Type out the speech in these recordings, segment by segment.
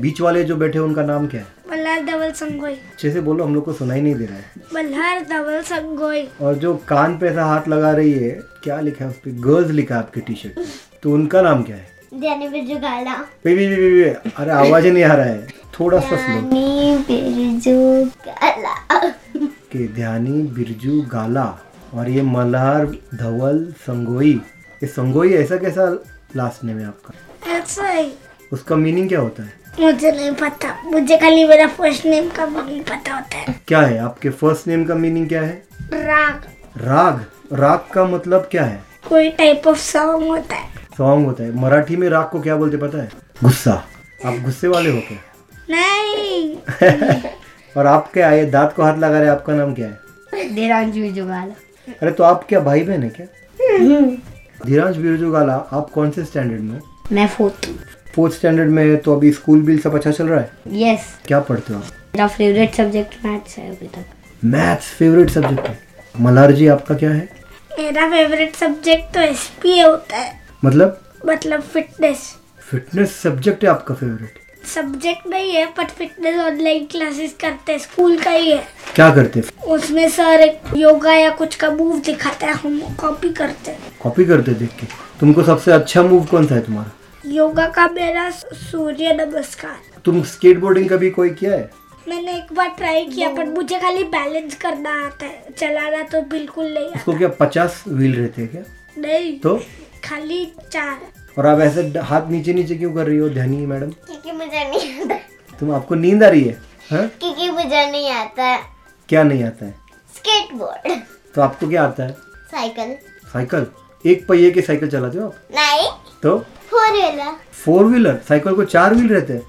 बीच वाले जो बैठे उनका नाम क्या है? मल्हार धवल संगोई। अच्छे से बोलो हम लोग को सुनाई नहीं दे रहा है। मल्हार धवल संगोई। और जो कान पे ऐसा हाथ लगा रही है क्या लिखा है उस पर गर्ल्स लिखा है आपके टी शर्ट तो उनका नाम क्या है? ध्यानी बिरजू गाला। बे, बे, बे, बे, बे, अरे आवाज़ ही नहीं आ रहा है। थोड़ा सा स्लो के ध्यानी बिरजू गाला। और ये मल्हार धवल संगोई। ये संगोई ऐसा कैसा लास्ट नेम है आपका? ऐसा ही उसका मीनिंग क्या होता है? मुझे नहीं पता। मुझे खाली मेरा फ़र्स्ट नेम का मीनिंग पता होता है। क्या है? आपके फ़र्स्ट नेम का मीनिंग क्या है? राग। राग। राग का मतलब क्या है? कोई टाइप ऑफ़ सॉन्ग होता है। सॉन्ग होता है। मराठी में राग को क्या बोलते पता है? गुस्सा। आप गुस्से वाले हो क्या? नहीं। और आप क्या है? दांत को हाथ लगा रहे आपका नाम क्या है? धीरांश बिरजू गाला अरे तो आप क्या भाई बहन है क्या? धीरांश बिरजूगाला आप कौन से स्टैंडर्ड में? मैं फोर्थ फोर्थ स्टैंडर्ड में तो अभी स्कूल बिल सब अच्छा चल रहा है? Yes yes. क्या पढ़ते हो आप? मेरा फेवरेट सब्जेक्ट मैथ्स है अभी तक। मैथ्स फेवरेट सब्जेक्ट है। मल्हार जी आपका क्या है? मेरा फेवरेट सब्जेक्ट तो एस होता है। मतलब? मतलब फिटनेस फिटनेस सब्जेक्ट है आपका फेवरेट सब्जेक्ट नहीं है बट फिटनेस ऑनलाइन क्लासेस करते हैं स्कूल का ही है। क्या करते हैं? उसमें सर एक योगा या कुछ का मूव दिखाता है हम कॉपी करते हैं। कॉपी करते देख के। तुमको सबसे अच्छा मूव कौन सा है तुम्हारा? योगा का मेरा सूर्य नमस्कार। तुम स्केटबोर्डिंग कभी कोई किया है? मैंने एक बार ट्राई किया पर मुझे खाली बैलेंस करना आता है। चलाना तो बिल्कुल नहीं आता। उसको क्या पचास व्हील रहते हैं क्या? नहीं तो? खाली चार। और आप ऐसे हाथ नीचे नीचे क्यों कर रही हो ध्यानी मैडम? क्योंकि मुझे नहीं आता। तुम आपको नींद आ रही है? हाँ? क्योंकि मुझे नहीं आता। क्या नहीं आता है? स्केटबोर्ड तो आपको क्या आता है? साइकिल साइकिल एक पहिए की साइकिल चलाते हो आप? नहीं। तो? Four wheeler four wheeler cycle को चार व्हील रहते हैं?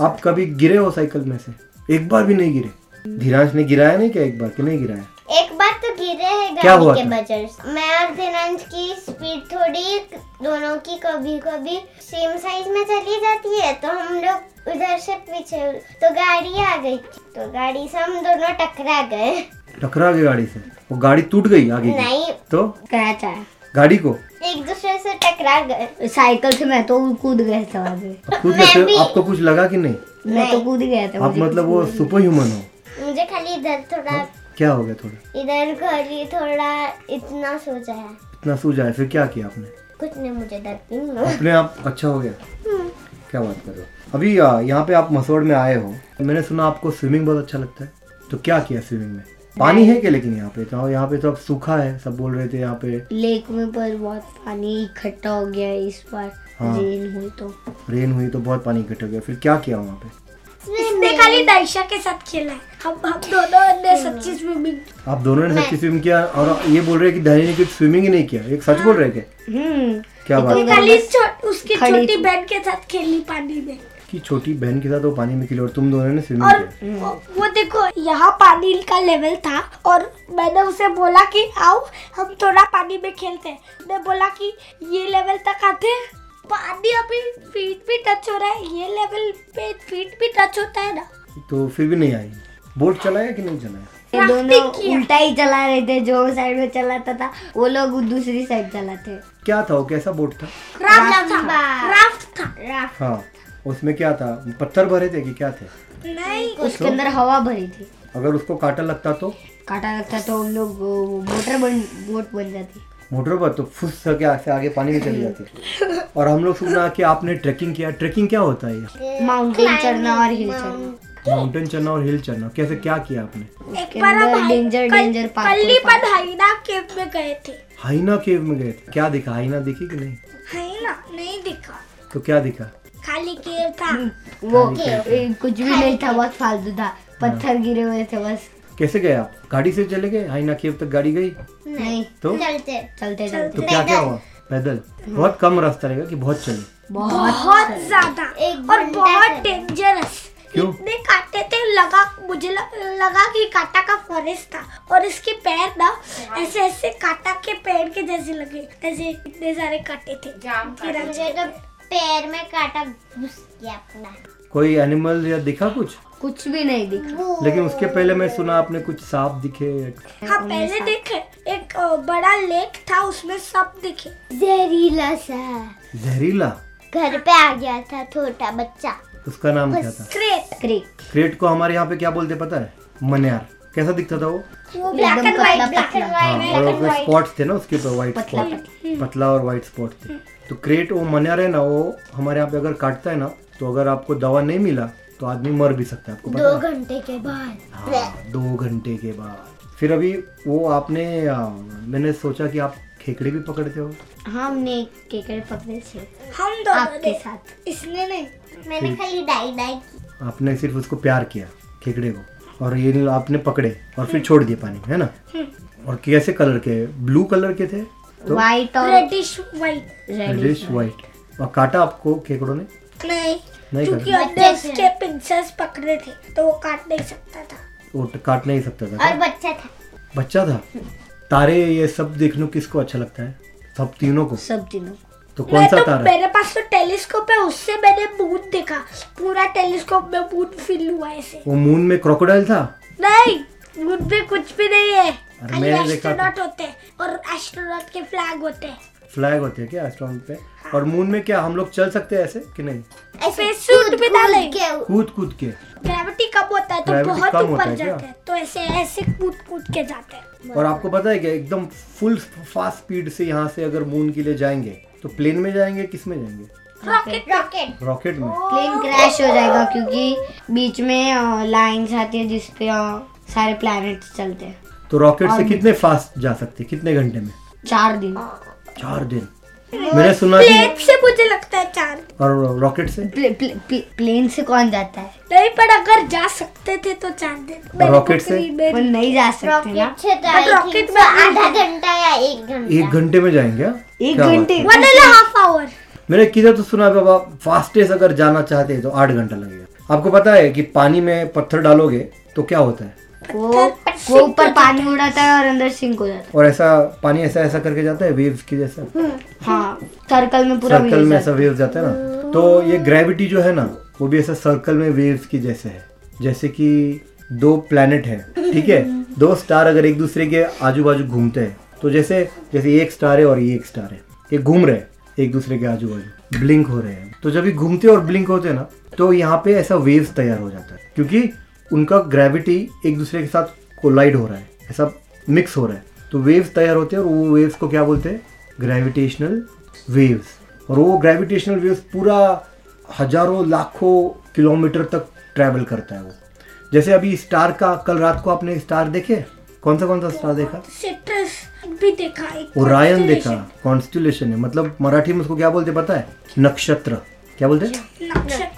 आप कभी गिरे हो साइकिल में से? एक बार भी नहीं गिरे। धीरांश ने गिराया नहीं क्या एक बार कि नहीं गिराया? एक बार तो गिरे है क्या हुआ के? मैं और दिनांश की स्पीड थोड़ी दोनों की कभी कभी सेम साइज़ में चली जाती है तो हम लोग उधर से पीछे तो गाड़ी आ गई तो गाड़ी से हम दोनों टकरा गए। टकरा गई गाड़ी से। वो गाड़ी टूट गई आगे नहीं। तो? क्रैच आया गाड़ी को? एक दूसरे से टकरा गए। साइकिल से मैं तो कूद गया था आगे। कूद कैसे भी- आपको कुछ लगा कि नहीं? मैं तो कूद गया था आप मतलब वो सुपर ह्यूमन हो? मुझे खाली इधर थोड़ा क्या हो गया थोड़ा? इधर खाली थोड़ा इतना सोचा है। इतना सूझा है फिर क्या किया आपने? कुछ नहीं मुझे नहीं अपने आप अच्छा हो गया? क्या बात कर रहे हो? अभी यहाँ पे आप मसोड़ में आए हो। मैंने सुना आपको स्विमिंग बहुत अच्छा लगता है। तो क्या किया स्विमिंग में? पानी है क्या लेकिन यहाँ पे? तो यहाँ पे तो अब सूखा है सब बोल रहे थे यहाँ पे। लेक में पर बहुत पानी इकट्ठा हो गया है इस बार हाँ। रेन हुई तो। रेन हुई तो बहुत पानी इकट्ठा हो गया। फिर क्या किया वहाँ पे? इसने खाली दाइशा के साथ खेला है। हम हम दोनों ने सच्ची स्विमिंग आप दोनों ने सच्ची स्विम किया और ये बोल रहे हैं कि धैर्य ने कुछ स्विमिंग ही नहीं किया। एक सच बोल रहे हैं क्या? हम्म। क्या बात है? खाली उसकी छोटी बहन के साथ खेली पानी में। कि छोटी बहन के साथ वो पानी में खेले और तुम दोनों ने स्विमिंग किया। वो, वो देखो यहाँ पानी का लेवल था और मैंने उसे बोला कि आओ हम थोड़ा पानी में खेलते हैं। उसने बोला कि ये लेवल तक आते पानी अभी फीट भी टच हो रहा है ये लेवल पे फीट भी टच होता है ना? तो फिर भी नहीं आई। बोट चलाया कि नहीं चलाया? दोनों उल्टा ही चला रहे थे जो साइड में चलाता था वो लोग दूसरी साइड चलाते। क्या था वो? कैसा बोट था? राफ्ट था। राफ्ट था। राफ्ट हाँ। उसमें क्या था? पत्थर भरे थे कि क्या थे? नहीं उसके अंदर हवा भरी थी। अगर उसको कांटा लगता तो? काटा लगता तो उन लोग मोटर बन बोट बन जाती। मोटर पर तो फुस के आगे आगे पानी में चली जाती। और हम लोग सुना कि आपने ट्रैकिंग किया। ट्रैकिंग क्या होता है माउंटेन चढ़ना और हिल चढ़ना। माउंटेन चढ़ना और हिल चढ़ना। कैसे क्या किया आपने? एक बार हम डेंजर डेंजर कल्ली पर हाइना केव में गए थे। हाइना केव में गए थे। क्या दिखा? हाइना दिखी कि नहीं? हाइना? नहीं दिखा। तो क्या दिखा? खाली केव था वो ए, कुछ भी नहीं था बहुत फालतू था। पत्थर गिरे हुए थे बस। कैसे गए आप गाड़ी से चले गए? हाइना केव तक गाड़ी गई? नहीं तो? चलते। चलते चलते। तो क्या क्या हुआ? पैदल? बहुत कम रास्ता रहेगा कि बहुत चले? बहुत ज़्यादा। एक और बहुत डेंजरस क्यों? इतने काटे थे लगा मुझे लग, लगा कि काटा का फॉरेस्ट था। और इसके पैर ना ऐसे ऐसे काटा के पेड़ के जैसे लगे ऐसे इतने सारे काटे थे। तो पैर में काटा घुस गया अपना। कोई एनिमल या दिखा कुछ? कुछ भी नहीं दिखा। लेकिन उसके पहले मैं सुना आपने कुछ सांप दिखे हाँ पहले देखे एक बड़ा लेक था उसमें सब दिखे। जहरीला सा। जहरीला? घर पे आ गया था छोटा बच्चा। उसका नाम क्या था? क्रेट क्रिक क्रेट को हमारे यहाँ पे क्या बोलते पता है? मन्यार। कैसा दिखता था वो? वो black and white black and पतला। हाँ और उसमें स्पॉट्स थे ना उसके ऊपर व्हाइट स्पॉट पतला और व्हाइट स्पॉट थे। तो क्रेट वो मन्यार है ना वो हमारे यहाँ पे अगर काटता है ना तो अगर आपको दवा नहीं मिला तो आदमी मर भी सकता है आपको दो पता है। घंटे के बाद। हाँ दो घंटे के बाद। फिर अभी वो आपने आ, मैंने सोचा कि आप खेकड़े भी पकड़ते हो। हाँ हमने केकड़े पकड़े थे। हम दोनों आपके साथ। इसने नहीं मैंने खाली डाई डाई की। आपने सिर्फ़ उसको प्यार किया खेकड़े को। और ये आपने पकड़े और फिर छोड़ दिए पानी है ना? और कैसे कलर के? ब्लू कलर के थे? तो व्हाइट और रेडिश व्हाइट रेडिश व्हाइट और काटा आपको खेकड़ों ने? नहीं नहीं क्योंकि उसके पिंसेस पकड़े थे तो वो काट नहीं सकता था। वो ट- काट नहीं सकता था और बच्चा था। बच्चा था? तारे ये सब देखने को किसको अच्छा लगता है? सब तीनों को। सब तीनों तो कौन सा तो तारा? मेरे पास तो टेलीस्कोप है उससे मैंने मून देखा। पूरा टेलीस्कोप में मून फिल हुआ ऐसे। वो मून में क्रोकोडाइल था? नहीं मून पे कुछ भी नहीं है। खाली। एस्ट्रोनॉट होते हैं और एस्ट्रोनॉट के फ्लैग होते हैं। फ्लैग होते हैं क्या एस्ट्रॉन पे? और मून में क्या हम लोग चल सकते हैं ऐसे कि नहीं? ऐसे suit भी डाले। कूद कूद के। ग्रेविटी कम होता है तो बहुत ऊपर जाते हैं। तो ऐसे ऐसे कूद कूद के जाते हैं। और आपको पता है क्या? एकदम फुल फास्ट स्पीड से यहाँ से अगर मून के लिए जाएँगे तो प्लेन में जाएँगे किसमें जाएँगे? रॉकेट रॉकेट रॉकेट में। प्लेन क्रैश हो जाएगा क्योंकि बीच में लाइंस आती है जिसपे सारे प्लैनेट्स चलते हैं। तो रॉकेट से कितने फास्ट जा सकते हैं? कितने घंटे में? चार दिन। चार दिन। मैंने सुना प्लेन से मुझे लगता है चार और रॉकेट से? प्ले, प्ले, प्ले, प्लेन से कौन जाता है? नहीं पर अगर जा सकते थे तो चार दिन रॉकेट से? वो नहीं जा सकते ना। रॉकेट से तो rocket think में आधा घंटा। या एक घंटा। एक घंटे में जाएँगे हाँ? एक घंटे। वन एंड हाफ़ आवर मैंने किधर तो सुना बाबा फास्टेस्ट अगर जाना चाहते हैं तो आठ घंटा लगेगा। आपको पता है कि पानी में पत्थर डालोगे तो क्या होता है? वो वो ऊपर पानी उड़ाता है और अंदर सिंक हो जाता और ऐसा पानी ऐसा ऐसा करके जाता है वेव्स की जैसा। हाँ सर्कल में पूरा सर्कल में ऐसा वेव्स जाता है ना। तो ये ग्रेविटी जो है ना वो भी ऐसा सर्कल में वेव्स की जैसे है। जैसे कि दो प्लेनेट है ठीक है? दो स्टार अगर एक दूसरे के आजू बाजू घूमते हैं तो जैसे जैसे एक स्टार है और ये एक स्टार है। ये घूम रहे हैं एक दूसरे के आजू बाजू ब्लिंक हो रहे हैं। तो जब ये घूमते और ब्लिंक होते हैं ना तो यहाँ पे ऐसा वेव्स तैयार हो जाता है। क्योंकि उनका ग्रेविटी एक दूसरे के साथ कोलाइड हो रहा है ऐसा मिक्स हो रहा है। तो वेव्स तैयार होते हैं और वो वेव्स को क्या बोलते हैं? ग्रेविटेशनल वेव्स और वो ग्रेविटेशनल वेव्स पूरा हज़ारों लाखों किलोमीटर तक ट्रैवल करता है वो। जैसे अभी स्टार का कल रात को आपने स्टार देखे? कौन सा कौन सा स्टार देखा? भी देखा एक ओरायन देखा। कॉन्स्टिलेशन है। मतलब मराठी में उसको क्या बोलते पता है? नक्षत्र। क्या बोलते हैं?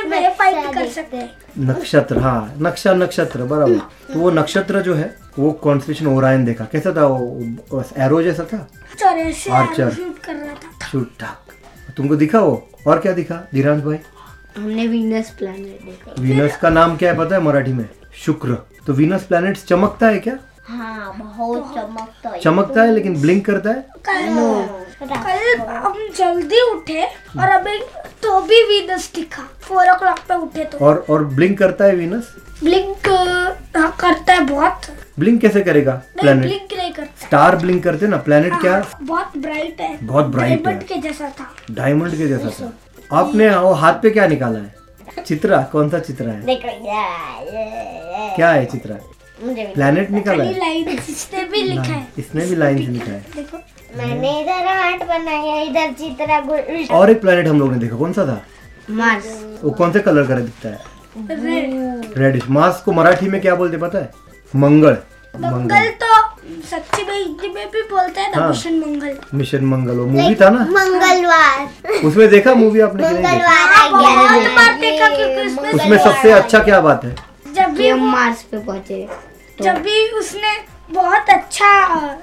अब फाइट कर सकते हैं। नक्षत्र हाँ नक्शा नक्षत्र बराबर। तो वो नक्षत्र जो है वो कॉन्स्टिलेशन ओरायन देखा। कैसा था वो? एरो जैसा था? आर्चर शूट कर रहा था। शूट तुमको दिखा वो? और क्या दिखा धीरांश भाई? हमने वीनस प्लैनेट देखा। वीनस का नाम क्या है पता है मराठी में? शुक्र। तो वीनस प्लैनेट चमकता है क्या? हाँ बहुत चमकता है। चमकता है लेकिन ब्लिंक करता है? कल कल हम जल्दी उठे और अभी तो भी वीनस दिखा। फोर ओ क्लॉक पे उठे तो। और और ब्लिंक करता है वीनस ब्लिंक हाँ, करता है बहुत। ब्लिंक कैसे करेगा प्लैनेट ब्लिंक नहीं करता। स्टार ब्लिंक करते हैं ना प्लैनेट क्या? हाँ, बहुत ब्राइट है। बहुत ब्राइट है। के जैसा था। डायमंड के जैसा था। आपने वो हाथ पे क्या निकाला है? चित्रा कौन सा चित्र है? देखो ये ये- क्या है चित्रा? प्लेनेट निकाला है? लाइन इसने भी लिखा है। इसने भी लाइन से लिखा है। देखो। मैंने इधर हार्ट बनाया इधर चित्रा गुल और एक प्लैनेट हम लोग ने देखा कौन सा था? मार्स वो कौन से कलर का दिखता है? रेडिश मार्स को मराठी में क्या बोलते पता है? मंगल. मंगल तो सच्ची में में भी बोलते हैं हाँ। मिशन मंगल. मिशन मंगल. वो मूवी था ना? मंगलवार. उसमें देखा मूवी आपने? मंगलवार क्योंकि उसमें उसमें सबसे अच्छा क्या बात है? जब भी हम मार्स पे पहुँचे जब भी उसने बहुत अच्छा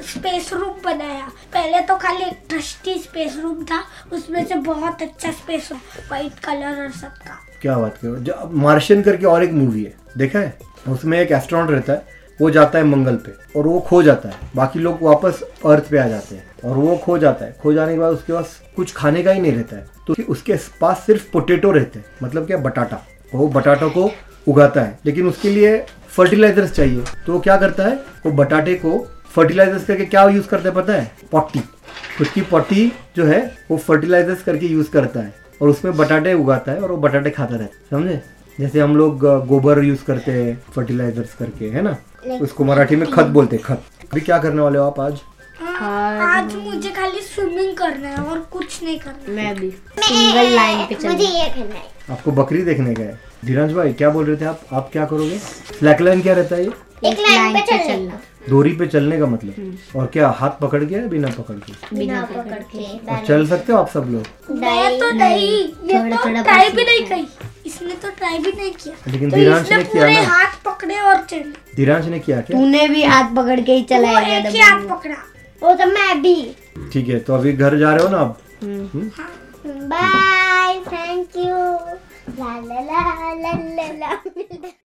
स्पेस रूम बनाया। पहले तो खाली एक ट्रस्टी स्पेस रूम था, उसमें से बहुत अच्छा स्पेस रूम व्हाइट कलर और सबका। क्या बात करो मार्शियन करके और एक मूवी है, देखा है? उसमें एक एस्ट्रोनॉट रहता है, वो जाता है मंगल पे, और वो खो जाता है। बाकी लोग वापस अर्थ पे आ जाते हैं, और वो खो जाता है। खो जाने के बाद उसके पास कुछ खाने का ही नहीं रहता है। तो उसके पास सिर्फ़ पोटेटो रहते हैं मतलब क्या? बटाटा। वो बटाटों को उगाता है। लेकिन उसके लिए फर्टिलाइजर्स चाहिए। तो वो क्या करता है? वो बटाटे को फर्टिलाइजर्स करके क्या यूज़ करता है पता है? पॉटी। खुद की पॉटी जो है वो फर्टिलाइजर्स करके यूज़ करता है। और उसमें बटाटे उगाता है और वो बटाटे खाता रहता है। समझे? जैसे हम लोग गोबर यूज़ करते हैं फर्टिलाइजर्स करके है ना? उसको मराठी में खत बोलते हैं खत। अभी क्या करने वाले हो आप आज? आज मुझे खाली स्विमिंग करना है और कुछ नहीं करना मैं भी। सिंगल लाइन पे चल। मुझे ये करना है। आपको बकरी देखने का है धीरज भाई क्या बोल रहे थे आप? आप क्या करोगे? स्लैक लाइन क्या रहता है ये? एक लाइन पे चलना। दोरी पे चलने का मतलब? और क्या हाथ पकड़ के या बिना पकड़ के? बिना पकड़ के। और चल सकते हो आप सब लोग? मैं तो नहीं। ये तो ट्राई भी नहीं की इसने तो ट्राई भी नहीं किया। लेकिन तो धीरांश ने किया ना। हाथ पकड़े और चल। धीरांश ने किया क्या? तूने भी हाथ पकड़ के ही वो चलाया एक ही हाथ पकड़ा। वो तो मैं भी। ठीक है तो अभी घर जा रहे हो ना आप? हम्म। हम्म? Bye thank you La la la la la la.